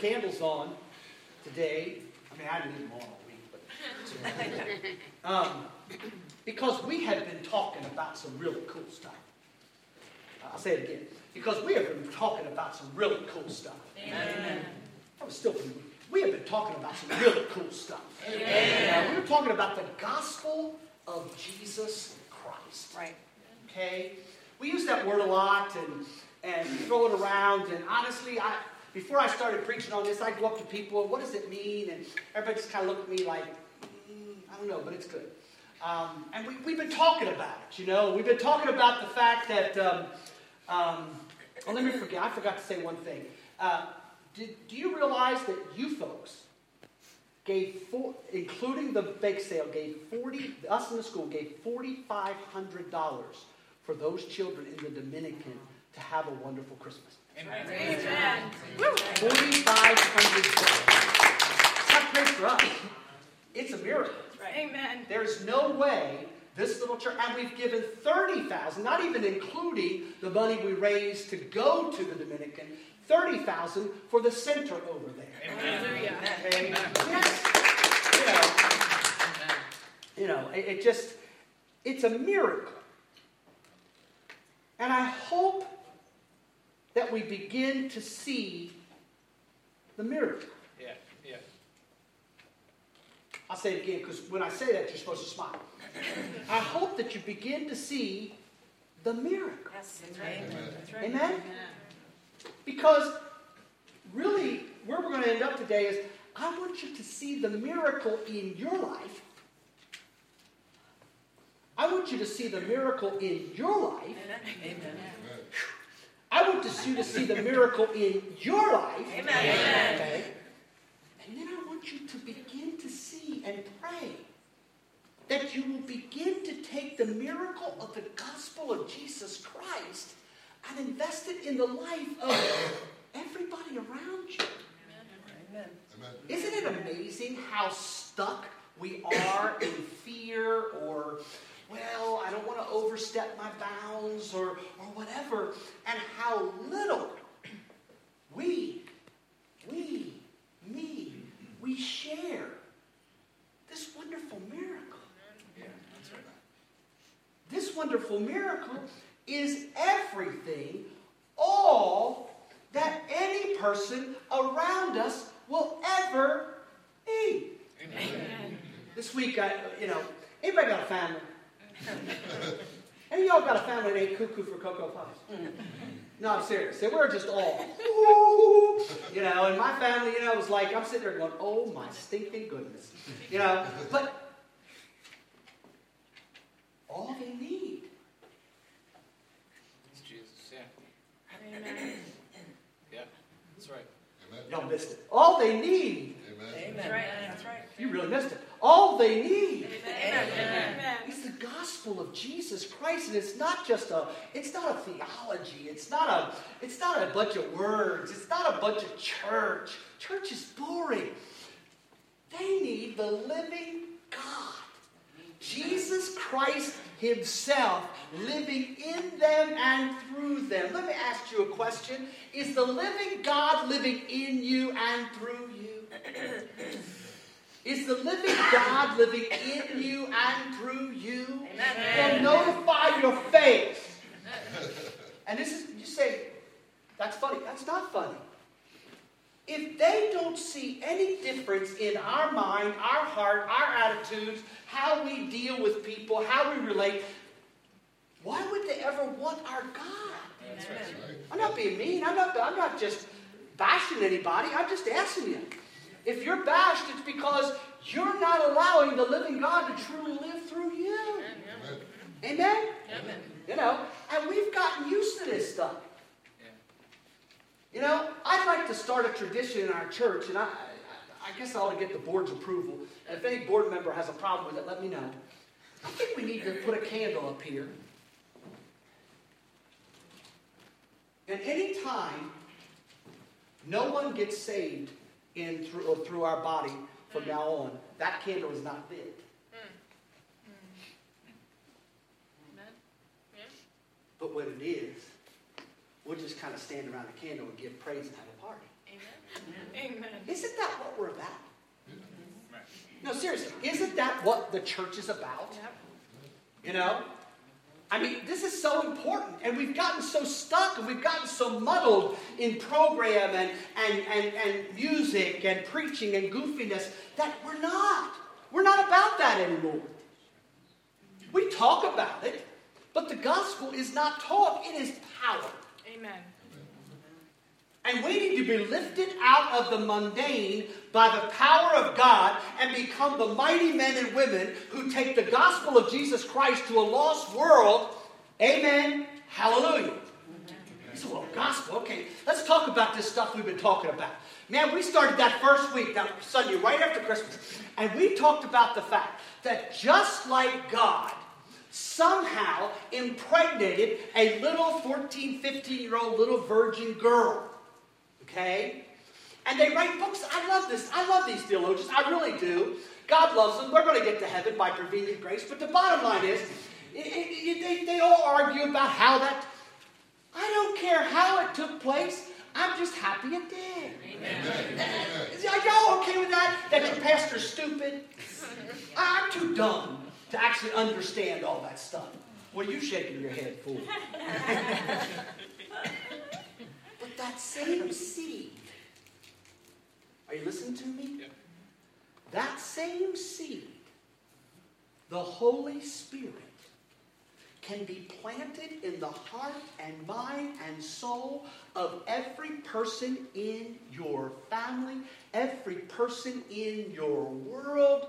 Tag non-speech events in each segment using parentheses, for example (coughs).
candles on today. I mean, I didn't leave them on all week, but (laughs) um, because we have been talking about some really cool stuff. I'll say it again. Because we have been talking about some really cool stuff. Amen. I was still pretty. We have been talking about some really cool stuff. Amen. We were talking about the gospel of Jesus Christ. Right. Okay? We use that word a lot and, and throw it around. And honestly, I, before I started preaching on this, I'd go up to people, what does it mean? And everybody just kind of looked at me like, mm, I don't know, but it's good. Um, and we, we've been talking about it, you know. We've been talking about the fact that, um, um, oh, let me forget, I forgot to say one thing. Uh, did, do you realize that you folks gave, four, including the bake sale, gave 40, us in the school gave $4,500 for those children in the Dominican to have a wonderful Christmas. Amen. Amen. $4,500. It's not for us. It's a miracle. Right. Amen. There's no way this little church, and we've given 30,000, not even including the money we raised to go to the Dominican, 30,000 for the center over there. Okay? Yes. You know, you know it, it just, it's a miracle. And I hope that we begin to see the miracle. Yeah, yeah. I'll say it again because when I say that, you're supposed to smile. I hope that you begin to see the miracle. Yes, that's right. That's right. Amen? Because really, where we're going to end up today is I want you to see the miracle in your life. I want you to see the miracle in your life. Amen. I want you to see the miracle in your life. Amen. Okay? And then I want you to begin to see and pray that you will begin to take the miracle of the gospel of Jesus Christ and invest it in the life of everybody around you. Amen. Isn't it amazing how stuck we are in fear or, well, I don't want to overstep my bounds or, or whatever, and how little we, we, me, we share this wonderful miracle. Yeah, right. This wonderful miracle is everything, all that any person around us will ever need. Amen. This week, I, you know, anybody got a family? (laughs) Any of y'all got a family that ain't cuckoo for Cocoa Puffs? No, I'm serious. They were just all, "Ooh," (laughs) you know, and my family, you know, was like, I'm sitting there going, oh my stinking goodness. You know, but all they need It's Jesus, yeah. Amen. Yeah, that's right. Y'all missed it. All they need, That's right. That's right. you really missed it. All they need Amen. Amen. is the gospel of Jesus Christ, and it's not just a, it's not a theology. It's not a, it's not a bunch of words. It's not a bunch of church. Church is boring. They need the living God. Jesus Christ Himself living in them and through them. Let me ask you a question. Is the living God living in you and through you? (clears throat) Is the living God living in you and through you? Amen. Will notify your faith. And this is, you say, that's funny. That's not funny. If they don't see any difference in our mind, our heart, our attitudes, how we deal with people, how we relate, why would they ever want our God? Right. I'm not being mean. I'm not, I'm not just bashing anybody. I'm just asking you. If you're bashed, it's because you're not allowing the living God to truly live through you. Amen? Amen. You know, and we've gotten used to this stuff. You know, I'd like to start a tradition in our church, and I, I, I guess I ought to get the board's approval. And if any board member has a problem with it, let me know. I think we need to put a candle up here. And any time no one gets saved in through, or through our body from mm. now on, that candle is not lit. Mm. Mm. But what it is, we'll just kind of stand around the candle and give praise and have a party. Amen. Amen. Isn't that what we're about? Right. No, seriously, isn't that what the church is about? Yep. You know? I mean, this is so important, and we've gotten so stuck and we've gotten so muddled in program and, and, and, and music and preaching and goofiness that we're not. We're not about that anymore. We talk about it, but the gospel is not talk, it is power. Amen. And we need to be lifted out of the mundane by the power of God and become the mighty men and women who take the gospel of Jesus Christ to a lost world. Amen. Hallelujah. So, well, gospel, okay. Let's talk about this stuff we've been talking about. Man, we started that first week, that Sunday, right after Christmas, and we talked about the fact that just like God somehow impregnated a little 14, 15 year old little virgin girl, okay? And they write books. I love this. I love these theologians. I really do. God loves them. We're going to get to heaven by prevenient grace. But the bottom line is, it, it, they, they all argue about how that. I don't care how it took place. I'm just happy it did. Are y'all okay with that? That your pastor's stupid? I'm too dumb to actually understand all that stuff. What are you shaking your head for? (laughs) that same seed, are you listening to me? That same seed, the Holy Spirit, can be planted in the heart and mind and soul of every person in your family, every person in your world,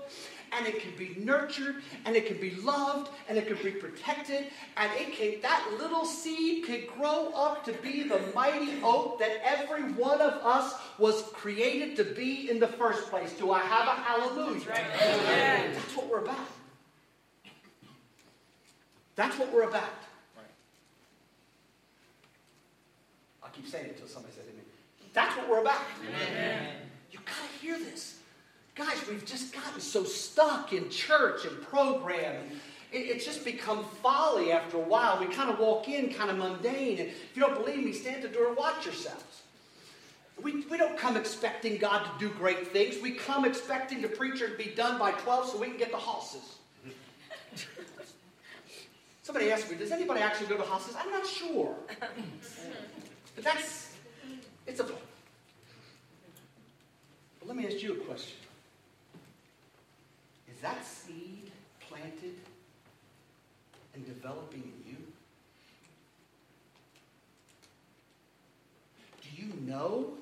and it can be nurtured, and it can be loved, and it can be protected, and it can that little seed can grow up to be the mighty oak that every one of us was created to be in the first place. Do I have a hallelujah? Amen. That's what we're about. That's what we're about. Right. I'll keep saying it until somebody says amen. That's what we're about. You gotta hear this. Guys, we've just gotten so stuck in church and program. And it, it's just become folly after a while. We kind of walk in kind of mundane. And if you don't believe me, stand at the door and watch yourselves. We, we don't come expecting God to do great things. We come expecting the preacher to be done by 12 so we can get the horses. Somebody asked me, does anybody actually go to hosses? I'm not sure. (laughs) But that's, it's a. But let me ask you a question. Is that seed planted and developing in you? Do you know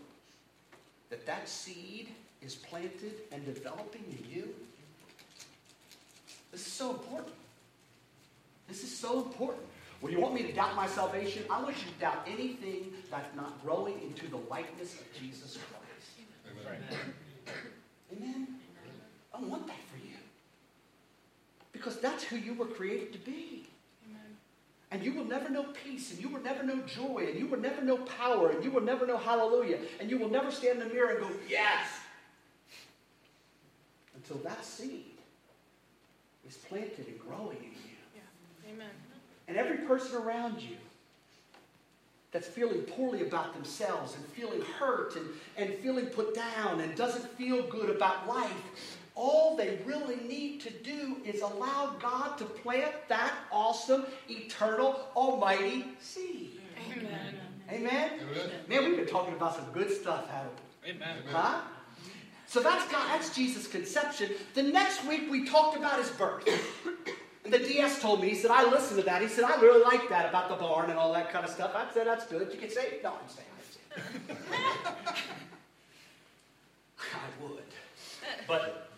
that that seed is planted and developing in you? This is so important. This is so important. When you want me to doubt my salvation, I want you to doubt anything that's not growing into the likeness of Jesus Christ. Right. Amen? I want that for you. Because that's who you were created to be. Amen. And you will never know peace, and you will never know joy, and you will never know power, and you will never know hallelujah, and you will never stand in the mirror and go, yes! Until that seed is planted and growing in you. Yeah. Amen. And every person around you that's feeling poorly about themselves and feeling hurt and, and feeling put down and doesn't feel good about life, all they really need to do is allow God to plant that awesome, eternal, almighty seed. Amen. Amen? Amen. Man, we've been talking about some good stuff, haven't we? Amen. Huh? So that's God, that's Jesus' conception. The next week we talked about his birth. The DS told me, he said, I listened to that. He said, I really like that about the barn and all that kind of stuff. I said, that's good. You can say, no, I'm saying, I say. I would. But,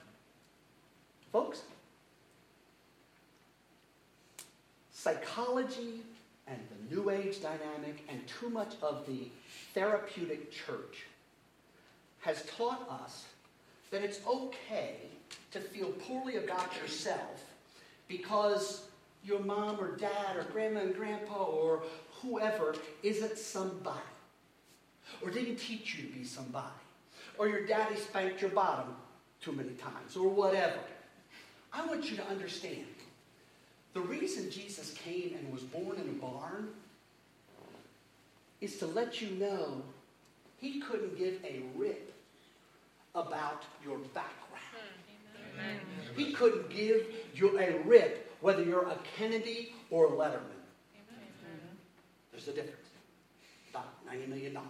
folks, psychology and the New Age dynamic and too much of the therapeutic church has taught us that it's okay to feel poorly about yourself because your mom or dad or grandma and grandpa or whoever isn't somebody or didn't teach you to be somebody or your daddy spanked your bottom too many times or whatever. I want you to understand the reason Jesus came and was born in a barn is to let you know he couldn't give a rip about your background. Amen. He couldn't give you a rip whether you're a Kennedy or a Letterman. There's a difference. About $90 million. (laughs)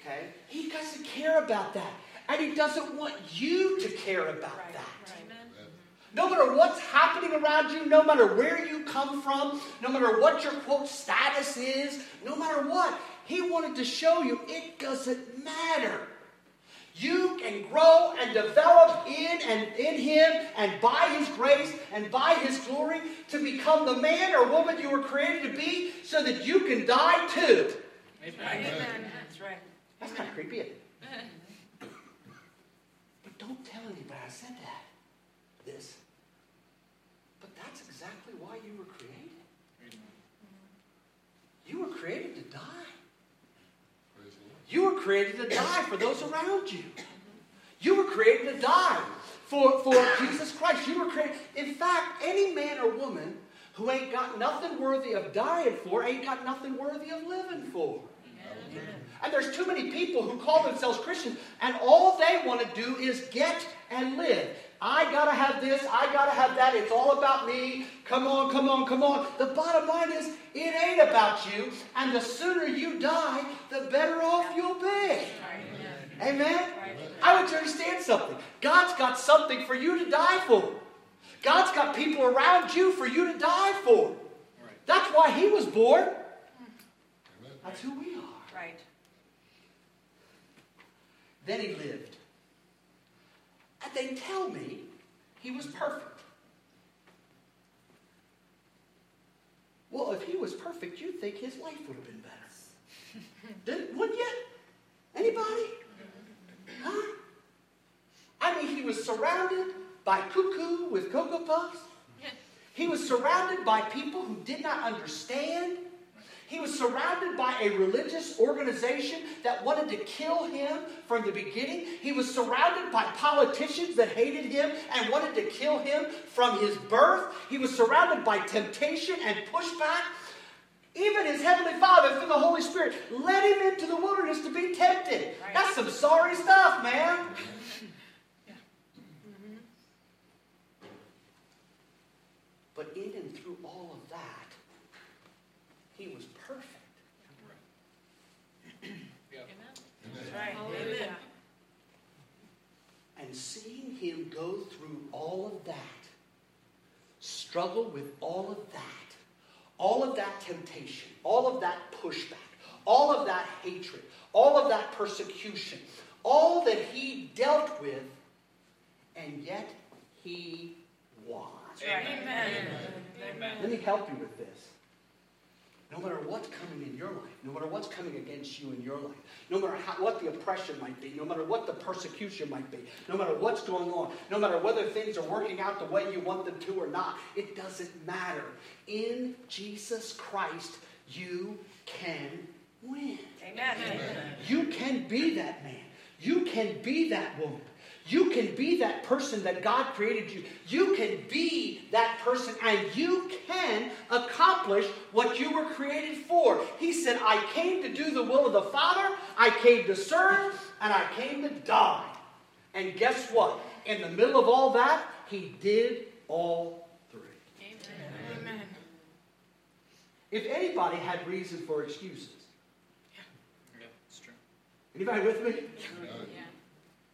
Okay? He doesn't care about that. And he doesn't want you to care about Right, that. right. No matter what's happening around you, no matter where you come from, no matter what your quote status is, no matter what, he wanted to show you it doesn't matter. You can grow and develop in and in him and by his grace and by his glory to become the man or woman you were created to be so that you can die too. Amen. That's right. That's kind of creepy, isn't it? (laughs) But don't tell anybody I said that. This. But that's exactly why you were created. You were created to die. You were created to die for those around you. You were created to die for, for Jesus Christ. You were created. In fact, any man or woman who ain't got nothing worthy of dying for ain't got nothing worthy of living for. And there's too many people who call themselves Christians, and all they want to do is get and live. I gotta have this, I gotta have that, it's all about me. Come on, come on, come on. The bottom line is, it ain't about you, and the sooner you die, the better off you'll be. Amen? I want you to understand something. God's got something for you to die for. God's got people around you for you to die for. That's why He was born. That's who we are. Right. Then he lived. And they tell me he was perfect. Well, if he was perfect, you'd think his life would have been better. (laughs) Didn't, wouldn't you? Anybody? Huh? I mean, he was surrounded by cuckoo with Cocoa Puffs. He was surrounded by people who did not understand. He was surrounded by a religious organization that wanted to kill him from the beginning. He was surrounded by politicians that hated him and wanted to kill him from his birth. He was surrounded by temptation and pushback. Even his heavenly Father, through the Holy Spirit, led him into the wilderness to be tempted. Right. That's some sorry stuff, man. (laughs) But in and through all of that, he was perfect. Yeah. That's right. Hallelujah. And seeing him go through all of that, struggle with all of that, all of that temptation, all of that pushback, all of that hatred, all of that persecution, all that he dealt with, and yet he won. That's right. Amen. Let me help you with this. No matter what's coming in your life, no matter what's coming against you in your life, no matter how, what the oppression might be, no matter what the persecution might be, no matter what's going on, no matter whether things are working out the way you want them to or not, it doesn't matter. In Jesus Christ, you can win. Amen. You can be that man. You can be that woman. You can be that person that God created you. You can be that person and you can accomplish what you were created for. He said, I came to do the will of the Father, I came to serve, and I came to die. And guess what? In the middle of all that, He did all three. Amen. If anybody had reason for excuses, Yeah, it's true. anybody with me? Yeah.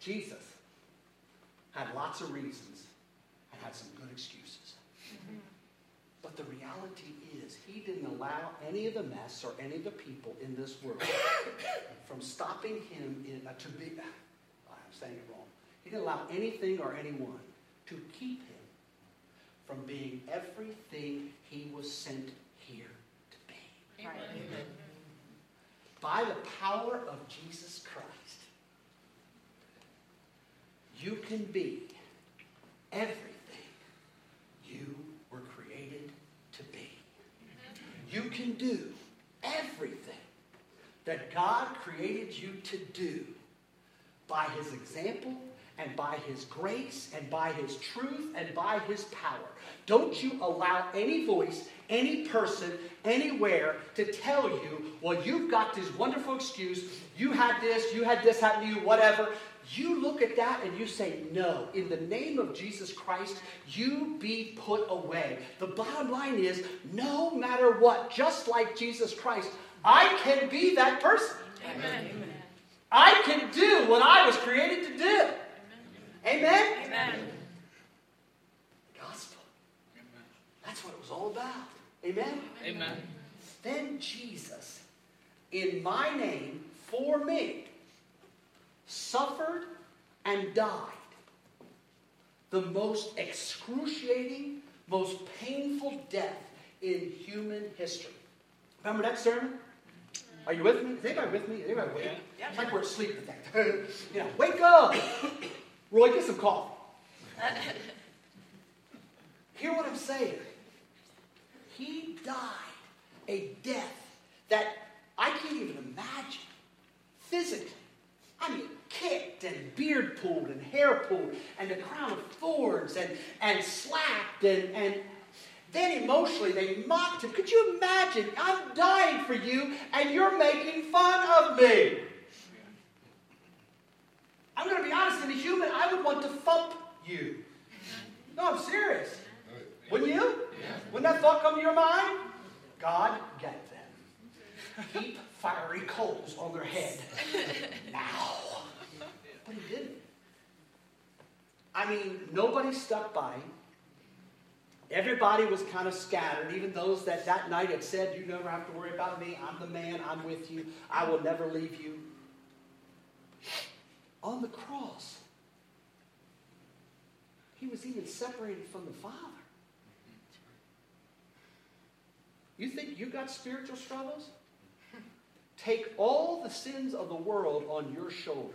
Jesus had lots of reasons and had some good excuses. But the reality is, he didn't allow any of the mess or any of the people in this world (coughs) from stopping him in, uh, to be. (sighs) I'm saying it wrong. He didn't allow anything or anyone to keep him from being everything he was sent here to be. Right. By the power of Jesus Christ, you can be everything you were created to be. You can do everything that God created you to do by His example and by His grace and by His truth and by His power. Don't you allow any voice, any person, anywhere to tell you, well, you've got this wonderful excuse, you had this, you had this happen to you, whatever. You look at that and you say, no, in the name of Jesus Christ, you be put away. The bottom line is, no matter what, just like Jesus Christ, I can be that person. Amen. I can do what I was created to do. Amen? Amen. Gospel. Amen. That's what it was all about. Amen? Amen. Then Jesus, in my name, for me, suffered and died. The most excruciating, most painful death in human history. Remember that sermon? Are you with me? Is anybody with me? Is anybody awake? Yeah. It's like we're asleep with that. (laughs) you know, wake up! (coughs) Roy, get some coffee. (laughs) Hear what I'm saying. He died a death that I can't even imagine physically. I mean, kicked and beard pulled and hair pulled and the crown of thorns and, and slapped and, and then emotionally they mocked him. Could you imagine? I'm dying for you and you're making fun of me. I'm going to be honest, in a human, I would want to thump you. No, I'm serious. Wouldn't you? Wouldn't that thought come to your mind? God, get them. Heap fiery coals on their head. (laughs) Now. But he didn't. I mean, nobody stuck by him. Everybody was kind of scattered, even those that that night had said, You never have to worry about me. I'm the man. I'm with you. I will never leave you. On the cross, he was even separated from the Father. You think you got spiritual struggles? Take all the sins of the world on your shoulders.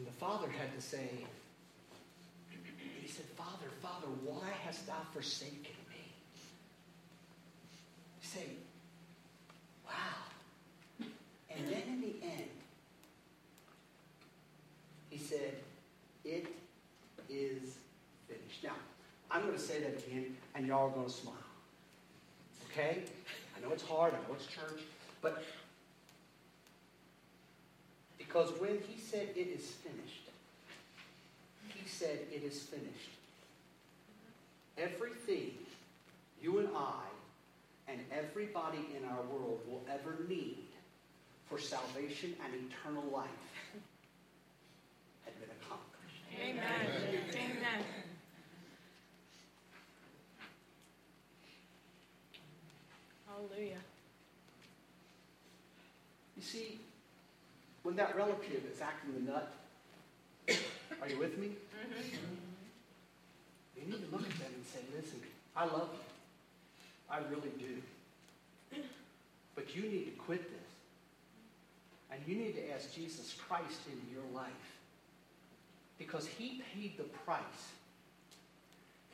And the Father had to say, He said, Father, Father, why hast thou forsaken me? Say, wow. And then in the end, he said, It is finished. Now, I'm going to say that again, and y'all are going to smile. Okay? I know it's hard, I know it's church, but because when he said it is finished, he said it is finished. Everything you and I and everybody in our world will ever need for salvation and eternal life had been accomplished. Amen. Amen. Hallelujah. You see, when that relative is acting the nut, are you with me? Mm-hmm. You need to look at them and say, listen, I love you. I really do. But you need to quit this. And you need to ask Jesus Christ into your life. Because he paid the price.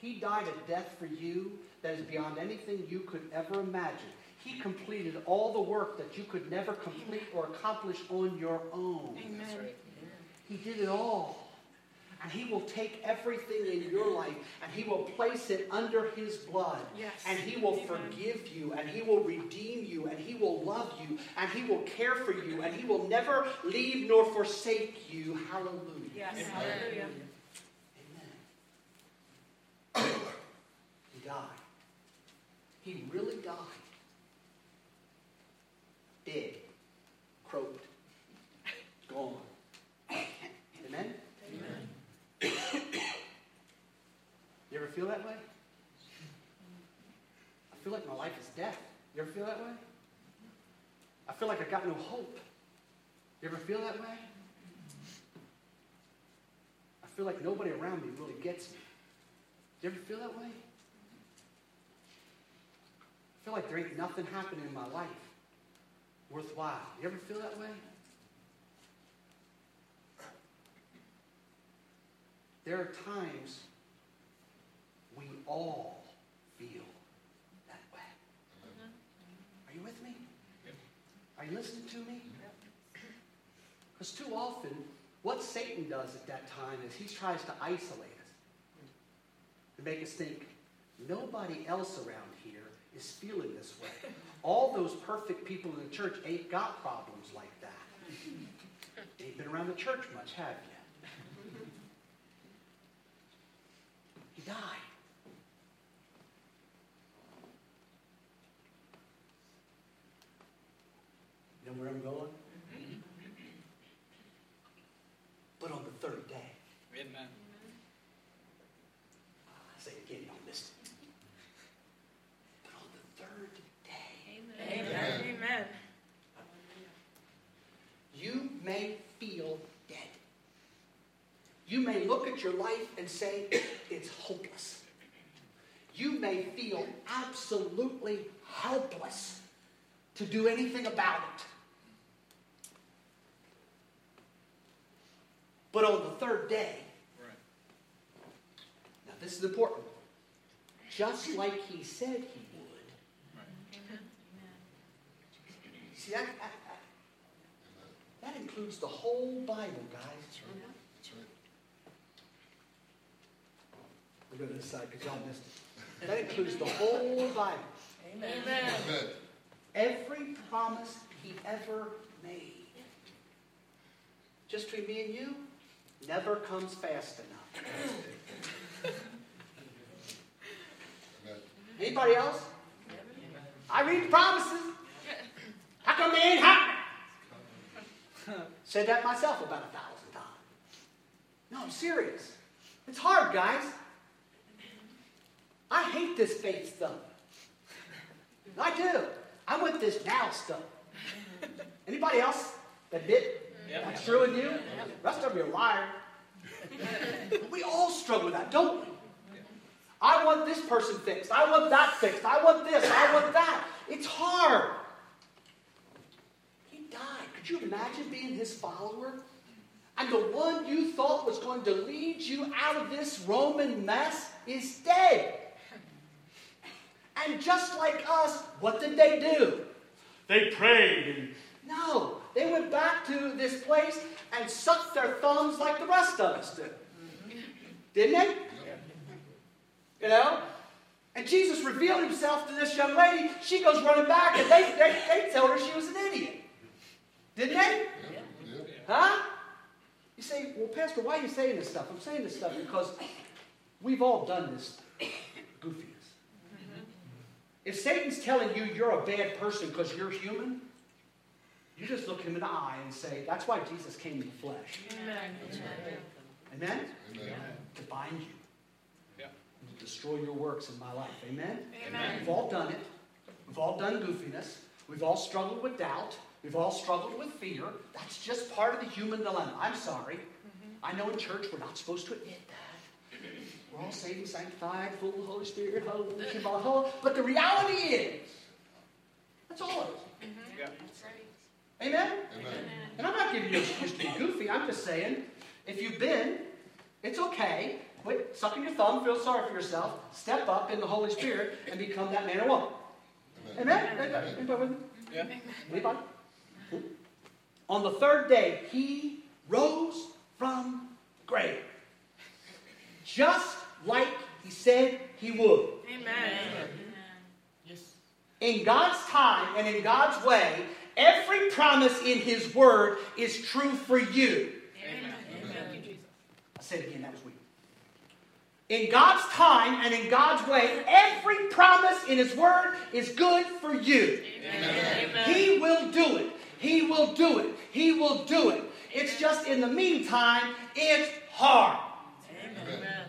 He died a death for you that is beyond anything you could ever imagine. He completed all the work that you could never complete or accomplish on your own. Amen. He did it all. And he will take everything in your life and he will place it under his blood. Yes. And he will Amen. forgive you and he will redeem you and he will love you and he will care for you and he will never leave nor forsake you. Hallelujah. Yes. Amen. Hallelujah. Amen. he died. He really died. Dead. Croaked. Gone. Amen? You ever feel that way? I feel like my life is death. You ever feel that way? I feel like I got no hope. You ever feel that way? I feel like nobody around me really gets me. Do you ever feel that way? I feel like there ain't nothing happening in my life worthwhile. You ever feel that way? There are times we all feel that way. Are you with me? Are you listening to me? Because too often, what Satan does at that time is he tries to isolate us. And make us think nobody else around here is feeling this way. All those perfect people in the church ain't got problems like that. Ain't been around the church much, have you? He died. You where I'm going? But on the third day, Amen. I say it again, y'all missed it. But on the third day, Amen. Amen. you may feel dead. You may look at your life and say, it's hopeless. You may feel absolutely helpless to do anything about it. But on the third day, Right. now this is important, just like he said he would. Right. See, that, that, that, that includes the whole Bible, guys. That's right. That's right. We'll go to this side because y'all missed it. That includes the whole Bible. Amen. Amen. Every promise he ever made. Just between me and you, never comes fast enough. Anybody else? I read the promises. How come they ain't happening? Said that myself about a thousand times. No, I'm serious. It's hard, guys. I hate this faith stuff. I do. I want this now stuff. Anybody else admit. That's true with you? Rest of you are liar. (laughs) we all struggle with that, don't we? I want this person fixed. I want that fixed. I want this. I want that. It's hard. He died. Could you imagine being his follower? And the one you thought was going to lead you out of this Roman mess is dead. And just like us, what did they do? They prayed and no, they went back to this place and sucked their thumbs like the rest of us did. Didn't they? You know? And Jesus revealed himself to this young lady. She goes running back, and they, they, they told her she was an idiot. Didn't they? Huh? You say, well, Pastor, why are you saying this stuff? I'm saying this stuff because we've all done this goofiness. If Satan's telling you you're a bad person because you're human, you just look him in the eye and say, that's why Jesus came in the flesh. Amen. Amen? Amen. To bind you. Yeah. and to destroy your works in my life. Amen? Amen. We've all done it. We've all done goofiness. We've all struggled with doubt. We've all struggled with fear. That's just part of the human dilemma. I'm sorry. Mm-hmm. I know in church we're not supposed to admit that. We're all saved and sanctified, full of the Holy Spirit, hallelujah, (laughs) Shabbat. But the reality is, that's all it is. Yeah. Amen? Amen. And I'm not giving you an excuse to be goofy. I'm just saying, if you've been, it's okay. Quit sucking your thumb, feel sorry for yourself, step up in the Holy Spirit, and become that man or woman. Amen. Amen? Anybody with me? Yeah. Anybody? On the third day, he rose from the grave. Just like he said he would. Amen. Yes. In God's time and in God's way, every promise in his word is true for you. Amen. Thank you, Jesus. I said it again, that was weak. In God's time and in God's way, every promise in His Word is good for you. Amen. He will do it. He will do it. He will do it. It's just in the meantime, it's hard. Amen.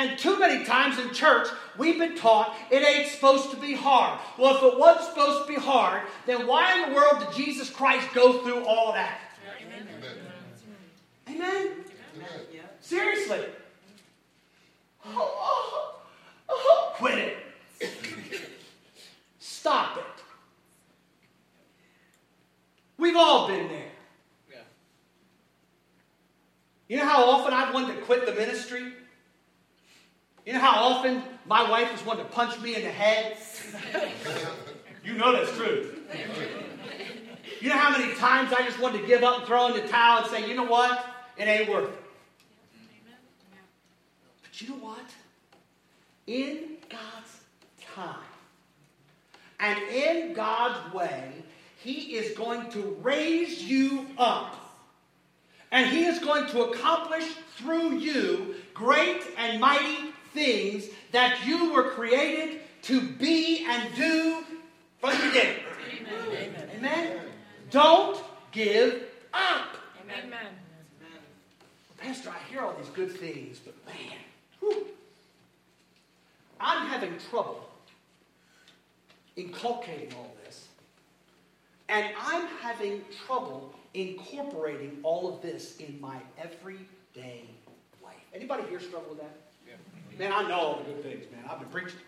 And too many times in church, we've been taught it ain't supposed to be hard. Well, if it wasn't supposed to be hard, then why in the world did Jesus Christ go through all that? Amen. Amen? Amen. Seriously. Oh, oh, oh, quit it. Stop it. We've all been there. Yeah. You know how often I've wanted to quit the ministry? You know how often my wife has wanted to punch me in the head? (laughs) you know that's true. You know how many times I just wanted to give up and throw in the towel and say, you know what? It ain't worth it. But you know what? In God's time and in God's way, He is going to raise you up. And He is going to accomplish through you great and mighty things that you were created to be and do from the beginning. Amen. Amen? Don't give up. Amen. Pastor, I hear all these good things, but man, whew, I'm having trouble inculcating all this. And I'm having trouble incorporating all of this in my everyday life. Anybody here struggle with that? Man, I know all the good things, man. I've been preaching.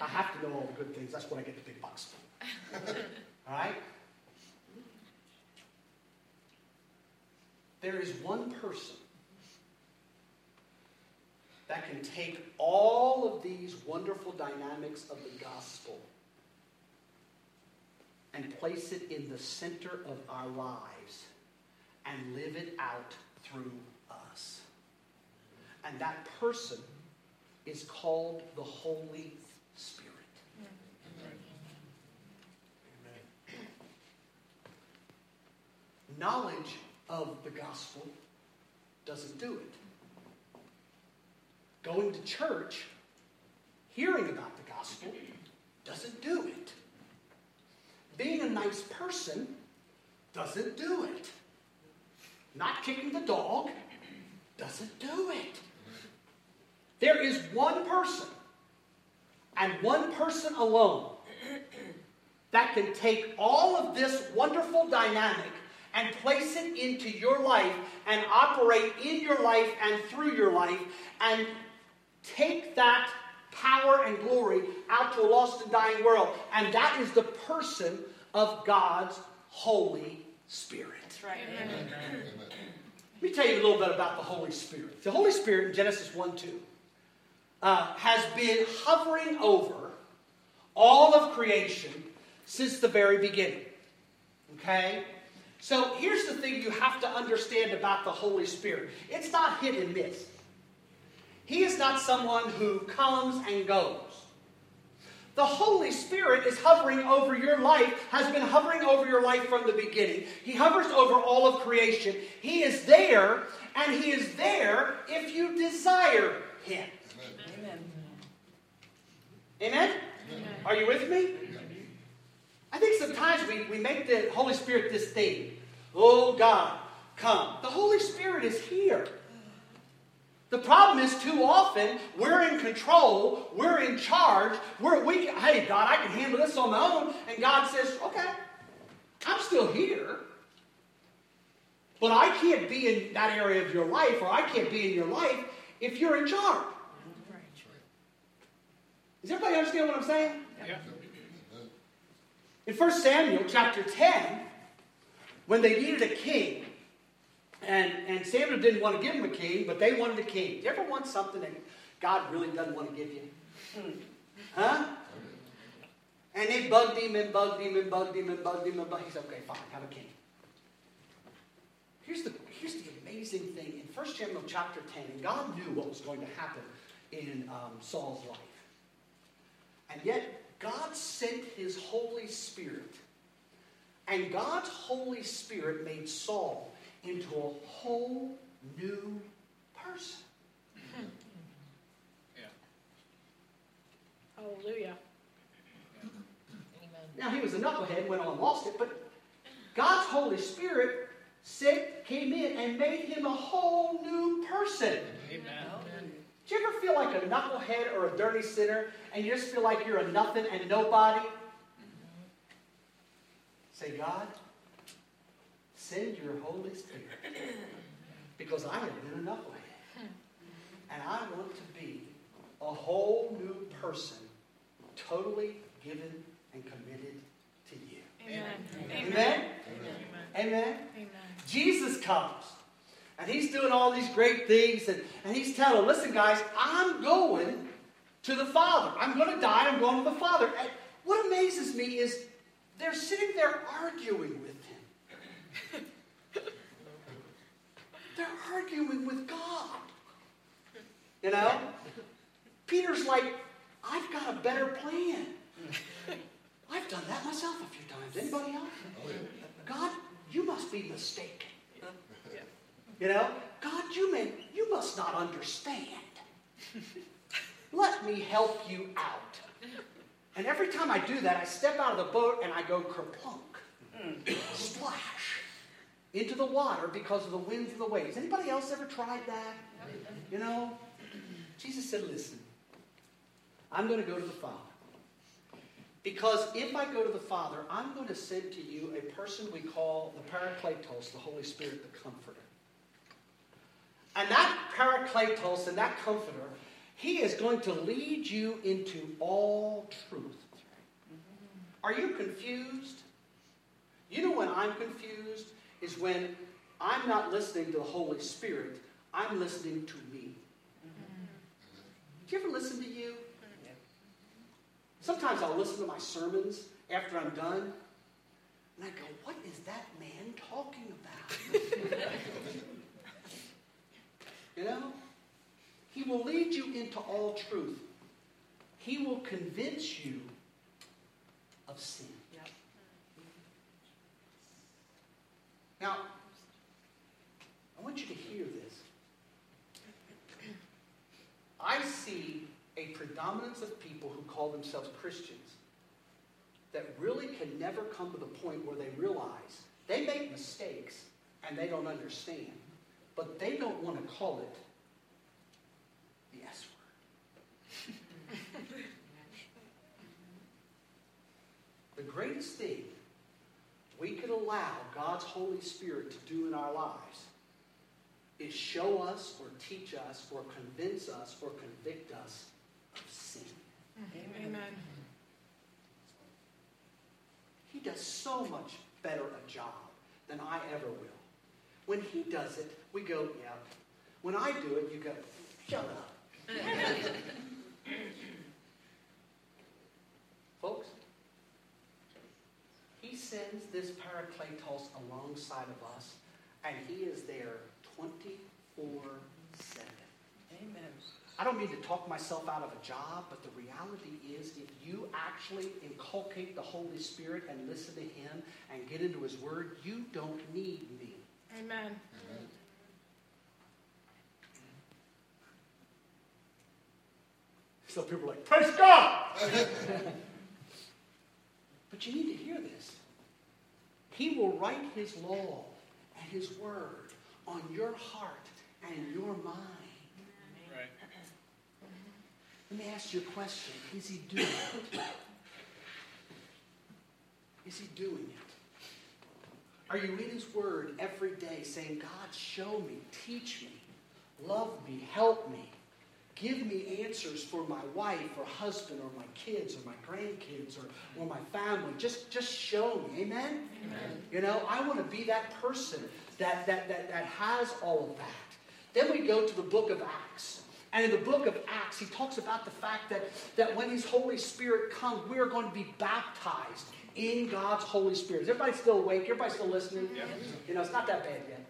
I have to know all the good things. That's what I get the big bucks (laughs) for. all right? There is one person that can take all of these wonderful dynamics of the gospel and place it in the center of our lives and live it out through us. And that person is called the Holy Spirit. Knowledge of the gospel doesn't do it. Going to church, hearing about the gospel, doesn't do it. Being a nice person doesn't do it. Not kicking the dog doesn't do it. There is one person, and one person alone, that can take all of this wonderful dynamic and place it into your life and operate in your life and through your life and take that power and glory out to a lost and dying world. And that is the person of God's Holy Spirit. That's right. Amen. Let me tell you a little bit about the Holy Spirit. The Holy Spirit in Genesis 1 2 uh, has been hovering over all of creation since the very beginning. Okay? So here's the thing you have to understand about the Holy Spirit it's not hit and miss. He is not someone who comes and goes. The Holy Spirit is hovering over your life, has been hovering over your life from the beginning. He hovers over all of creation. He is there, and He is there if you desire Him. Amen. Amen? Are you with me? I think sometimes we, we make the Holy Spirit this thing. Oh God, come. The Holy Spirit is here. The problem is too often we're in control, we're in charge, we're we hey God, I can handle this on my own, and God says, okay, I'm still here. But I can't be in that area of your life, or I can't be in your life if you're in charge. Does everybody understand what I'm saying? Yeah. In 1 Samuel chapter 10, when they needed a king, and, and Samuel didn't want to give him a king, but they wanted a king. Do you ever want something that God really doesn't want to give you? Huh? And they bugged him and bugged him and bugged him and bugged him and bugged him. He said, okay, fine, have a king. Here's the, here's the amazing thing. In 1 Samuel chapter 10, God knew what was going to happen in um, Saul's life. And yet, God sent his Holy Spirit. And God's Holy Spirit made Saul into a whole new person. (laughs) Hallelujah. Now, he was a knucklehead, went on and lost it, but God's Holy Spirit sent, came in and made him a whole new person. Do you ever feel like a knucklehead or a dirty sinner and you just feel like you're a nothing and nobody? Say, God, send your Holy Spirit because I have been a knucklehead. And I want to be a whole new person, totally given and committed to you. Amen. Amen? Amen. Amen? Amen. Jesus comes. And he's doing all these great things. And, and he's telling, them, listen, guys, I'm going to the Father. I'm going to die. I'm going to the Father. And what amazes me is they're sitting there arguing with him. they're arguing with God. You know? Peter's like, I've got a better plan. I've done that myself a few times. Anybody else? Oh. God, you must be mistaken. You know, God, you may, you must not understand. (laughs) Let me help you out. And every time I do that, I step out of the boat and I go kerplunk, hmm. splash into the water because of the winds and the waves. Anybody else ever tried that? You know, Jesus said, "Listen, I'm going to go to the Father." Because if I go to the Father, I'm going to send to you a person we call the Parakletos, the Holy Spirit, the Comforter. And that Parakletos and that Comforter, he is going to lead you into all truth. Are you confused? You know when I'm confused is when I'm not listening to the Holy Spirit, I'm listening to me. Do you ever listen to you? Sometimes I'll listen to my sermons after I'm done, and I go, What is that man talking about? (laughs) you know? He will lead you into all truth. He will convince you of sin. Now, I want you to hear this. I see a predominance of people who call themselves Christians that really can never come to the point where they realize they make mistakes and they don't understand, but they don't want to call it the S word. (laughs) the greatest thing we could allow God's Holy Spirit to do in our lives is show us or teach us or convince us or convict us of sin. Amen. He does so much better a job than I ever will. When he does it, we go, yeah. When I do it, you go, shut up. (laughs) Folks, he sends this Parakletos alongside of us, and he is there 24 7. Amen. I don't mean to talk myself out of a job, but the reality is if you actually inculcate the Holy Spirit and listen to Him and get into His Word, you don't need me. Amen. Amen. So people are like, praise God! (laughs) but you need to hear this. He will write His law and His Word on your heart and your mind. Right. Let me ask you a question. Is he doing it? Is he doing it? Are you in his word every day saying, God, show me, teach me, love me, help me, give me answers for my wife or husband or my kids or my grandkids or, or my family. Just, just show me. Amen? Amen. You know, I want to be that person that, that, that, that has all of that. Then we go to the book of Acts. And in the book of Acts, he talks about the fact that, that when his Holy Spirit comes, we are going to be baptized in God's Holy Spirit. Is everybody still awake? Everybody still listening? Yeah. You know, it's not that bad yet.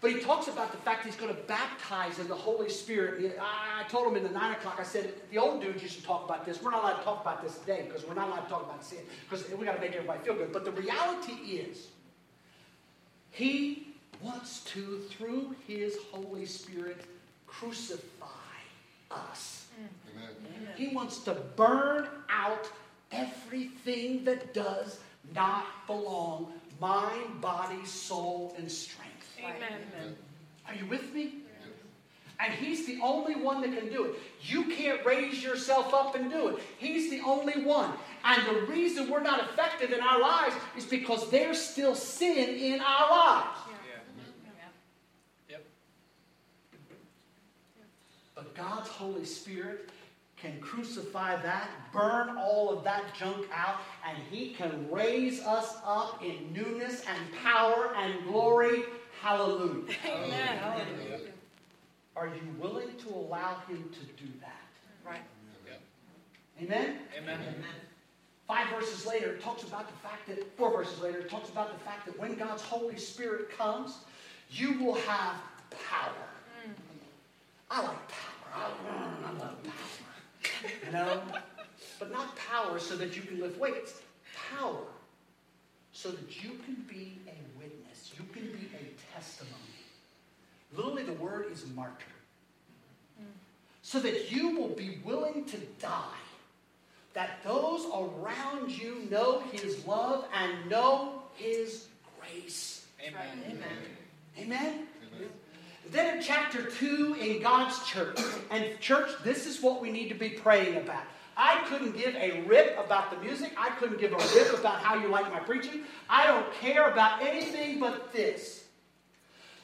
But he talks about the fact he's going to baptize in the Holy Spirit. I told him in the 9 o'clock, I said, the old dudes used to talk about this. We're not allowed to talk about this today because we're not allowed to talk about sin because we got to make everybody feel good. But the reality is, he wants to, through his Holy Spirit, crucify us. Amen. He wants to burn out everything that does not belong mind, body, soul, and strength. Amen. Amen. Are you with me? And he's the only one that can do it. You can't raise yourself up and do it. He's the only one. And the reason we're not effective in our lives is because there's still sin in our lives. Yeah. Yep. But God's Holy Spirit can crucify that, burn all of that junk out, and He can raise us up in newness and power and glory. Hallelujah. Amen. Hallelujah. Are you willing to allow Him to do that? Right. Amen? Amen. Amen. Five verses later, it talks about the fact that, four verses later, it talks about the fact that when God's Holy Spirit comes, you will have power. Mm. I like power. I, I love power. You know? But not power so that you can lift weights. Power so that you can be a witness. You can be a testimony. Literally, the word is martyr. So that you will be willing to die. That those around you know his love and know his grace. Amen. Amen. Amen? Amen. Then in chapter 2 in God's church, and church, this is what we need to be praying about. I couldn't give a rip about the music. I couldn't give a rip about how you like my preaching. I don't care about anything but this.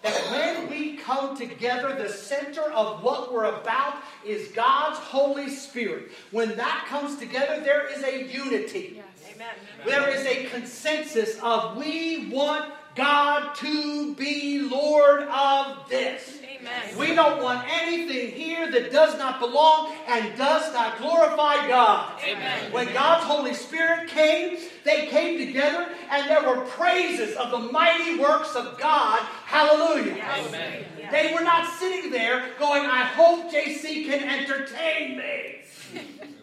That when we come together, the center of what we're about is God's Holy Spirit. When that comes together, there is a unity. Yes. Amen. There is a consensus of we want God to be Lord of this. Amen. We don't want anything here that does not belong and does not glorify God. Amen. When God's Holy Spirit came, they came together and there were praises of the mighty works of God. Hallelujah. Yes. Amen. They were not sitting there going, I hope JC can entertain me. (laughs)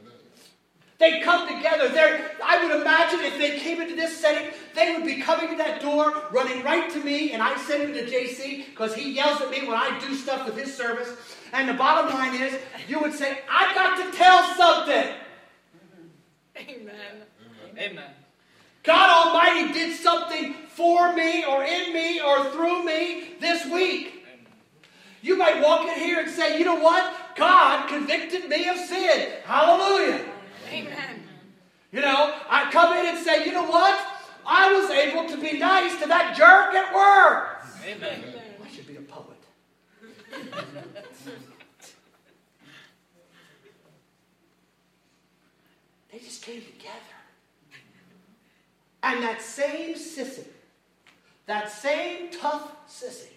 Amen. They come together. They're, I would imagine if they came into this setting, they would be coming to that door, running right to me, and I send him to JC because he yells at me when I do stuff with his service. And the bottom line is, you would say, I've got to tell something. Amen. Amen. God Almighty did something for me or in me or through me this week. Amen. You might walk in here and say, you know what? God convicted me of sin. Hallelujah. Amen. You know, I come in and say, you know what? I was able to be nice to that jerk at work. Amen. I should be a poet. they just came together. And that same sissy, that same tough sissy,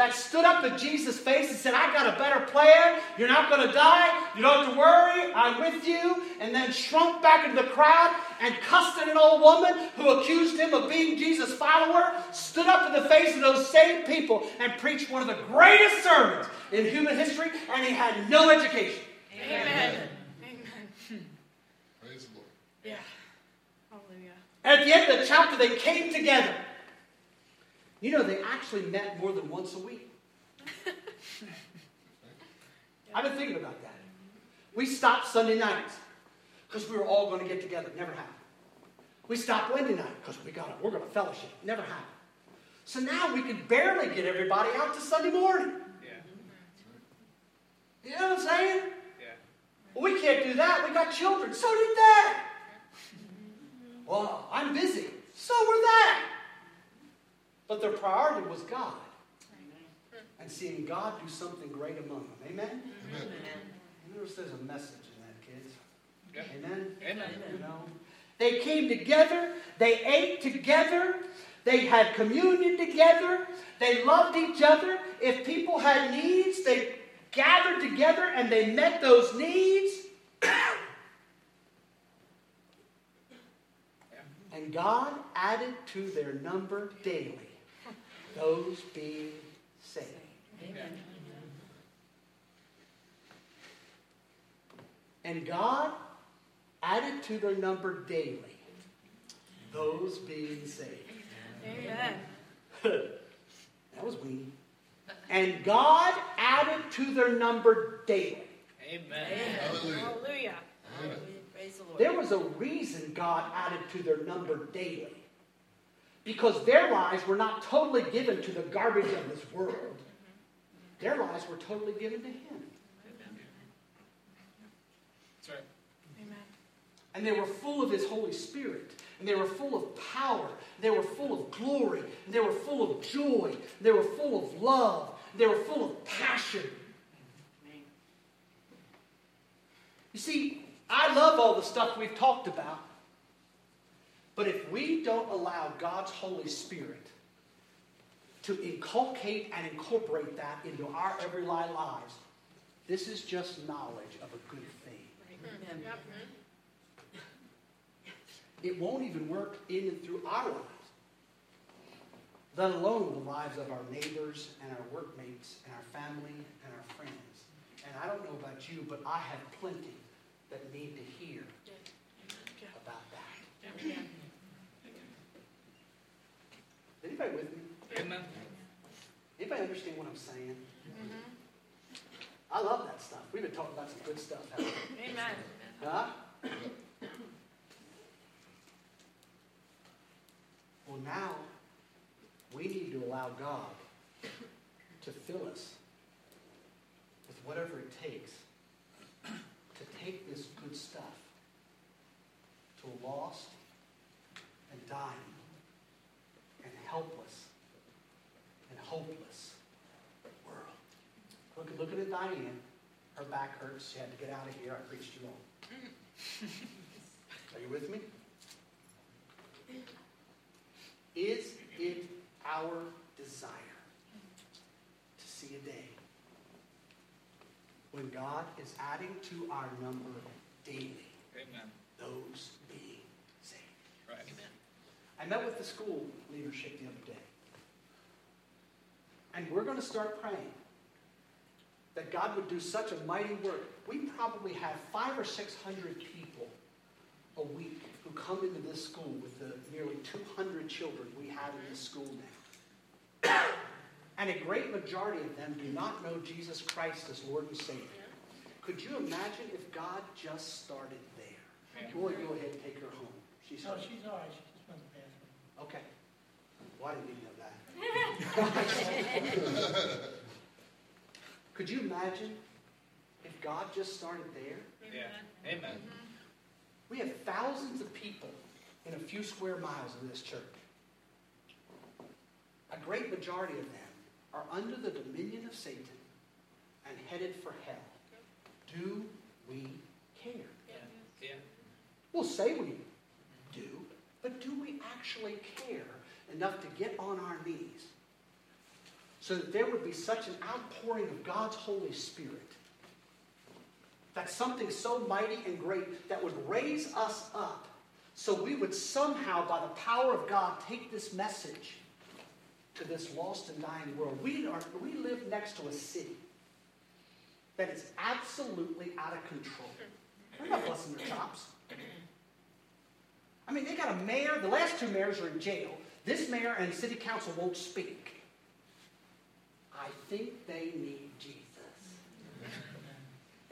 that stood up in Jesus' face and said, I got a better plan. You're not going to die. You don't have to worry. I'm with you. And then shrunk back into the crowd and cussed at an old woman who accused him of being Jesus' follower, stood up in the face of those same people and preached one of the greatest sermons in human history, and he had no education. Amen. Amen. Praise the Lord. Yeah. Hallelujah. And at the end of the chapter, they came together. You know, they actually met more than once a week. (laughs) I've been thinking about that. We stopped Sunday nights because we were all going to get together. Never happened. We stopped Wednesday night because we got it. We're going to fellowship. Never happened. So now we can barely get everybody out to Sunday morning. Yeah. You know what I'm saying? Yeah. Well, we can't do that. We got children. So did that. (laughs) Well, I'm busy. So were that. But their priority was God and seeing God do something great among them. Amen? Amen. Notice there's a message in that, kids. Yeah. Amen? Amen. You know? They came together. They ate together. They had communion together. They loved each other. If people had needs, they gathered together and they met those needs. (coughs) And God added to their number daily those being saved. Amen. And God added to their number daily those being saved. Amen. (laughs) that was weenie. And God added to their number daily. Amen. Hallelujah. Hallelujah. Amen. Praise the Lord. There was a reason God added to their number daily. Because their lives were not totally given to the garbage of this world. Their lives were totally given to Him. That's right. Amen. And they were full of His Holy Spirit. And they were full of power. They were full of glory. And they were full of joy. And they were full of love. And they were full of passion. You see, I love all the stuff we've talked about. But if we don't allow God's Holy Spirit to inculcate and incorporate that into our everyday lives, this is just knowledge of a good thing. Amen. It won't even work in and through our lives. let alone the lives of our neighbors and our workmates and our family and our friends. And I don't know about you, but I have plenty that need to hear about that. Amen. Anybody with me? Amen. Anybody understand what I'm saying? Mhm. I love that stuff. We've been talking about some good stuff, haven't we? Amen. Huh? Well, now we need to allow God to fill us with whatever it takes to take this good stuff to a lost and dying and helpless and hopeless world. Look, look at Diane. Her back hurts. She had to get out of here. I preached you long. Are you with me? Is it our desire to see a day when God is adding to our number daily Amen. those being saved? Right. I met with the school leadership the other day. And we're going to start praying that God would do such a mighty work. We probably have five or six hundred people a week who come into this school with the nearly 200 children we have in this school now. And a great majority of them do not know Jesus Christ as Lord and Savior. Could you imagine if God just started there? Boy, go ahead and take her home. She's No, she's all right, she just went to the bathroom. Okay. Why didn't even know that. (laughs) Could you imagine if God just started there? Yeah. Amen. Mm-hmm. We have thousands of people in a few square miles of this church. A great majority of them are under the dominion of Satan and headed for hell. Do we care? Yeah. We'll say we do, but do we actually care enough to get on our knees so that there would be such an outpouring of God's Holy Spirit that something so mighty and great that would raise us up so we would somehow, by the power of God, take this message to this lost and dying world? We, are, we live next to a city that is absolutely out of control. They're not busting their chops. I mean, they got a mayor. The last two mayors are in jail. This mayor and city council won't speak. I think they need Jesus.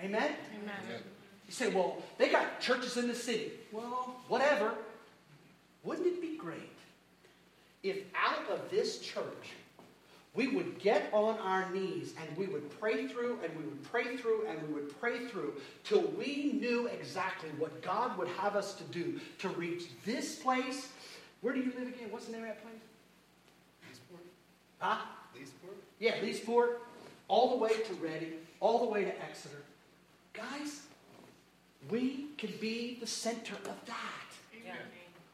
Amen? Amen. Amen. You say, well, they got churches in the city. Well, whatever. Wouldn't it be great if out of this church we would get on our knees and we would pray through and we would pray through and we would pray through till we knew exactly what God would have us to do to reach this place. Where do you live again? What's the name of that place? Leesport. Huh? Leesport? Yeah, Leesport, all the way to Reading, all the way to Exeter. Guys, we can be the center of that. Yeah.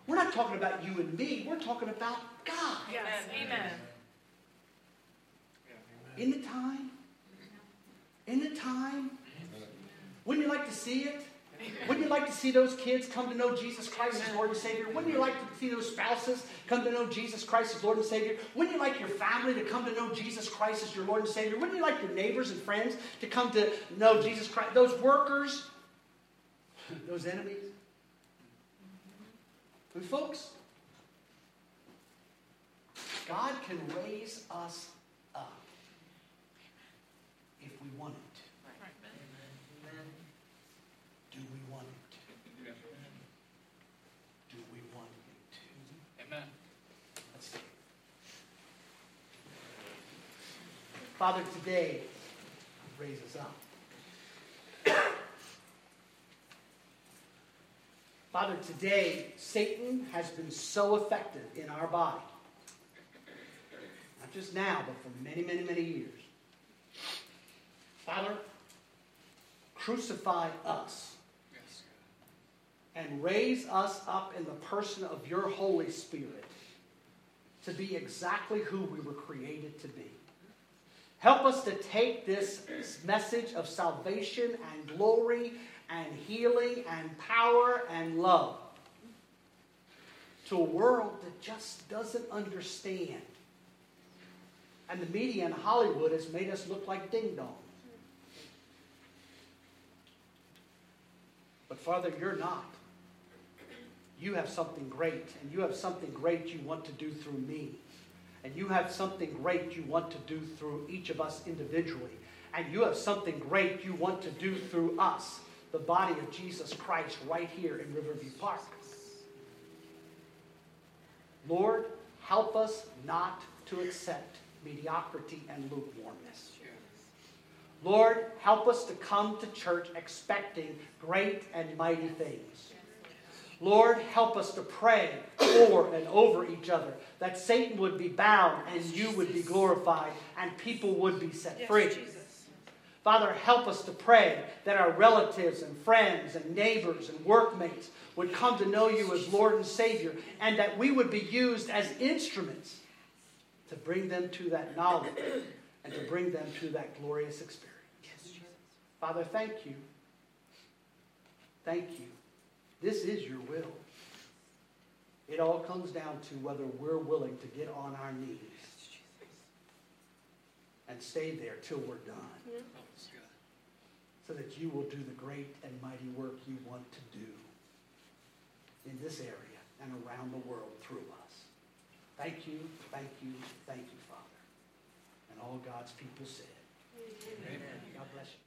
We're not talking about you and me, we're talking about God. Yes. Amen. In the time, in the time, wouldn't you like to see it? Wouldn't you like to see those kids come to know Jesus Christ as Lord and Savior? Wouldn't you like to see those spouses come to know Jesus Christ as Lord and Savior? Wouldn't you like your family to come to know Jesus Christ as your Lord and Savior? Wouldn't you like your neighbors and friends to come to know Jesus Christ? Those workers, those enemies. And folks, God can raise us up if we want it. Do we want it? Yeah. Do we want it? Amen. Let's see. Father, today, raise us up. Father, today, Satan has been so effective in our body. Not just now, but for many, many, many years. Father, crucify us and raise us up in the person of your Holy Spirit to be exactly who we were created to be. Help us to take this message of salvation and glory and healing and power and love to a world that just doesn't understand And the media in Hollywood has made us look like ding dongs. But Father, you're not. You have something great, and you have something great you want to do through me. And you have something great you want to do through each of us individually. And you have something great you want to do through us, the body of Jesus Christ, right here in Riverview Park. Lord, help us not to accept mediocrity and lukewarmness. Lord, help us to come to church expecting great and mighty things. Lord, help us to pray for and over each other that Satan would be bound and you would be glorified and people would be set free. Father, help us to pray that our relatives and friends and neighbors and workmates would come to know you as Lord and Savior and that we would be used as instruments to bring them to that knowledge and to bring them to that glorious experience. Father, thank you. Thank you. This is your will. It all comes down to whether we're willing to get on our knees and stay there till we're done so that you will do the great and mighty work you want to do in this area and around the world through us. Thank you, thank you, thank you, Father. And all God's people said. Amen. God bless you.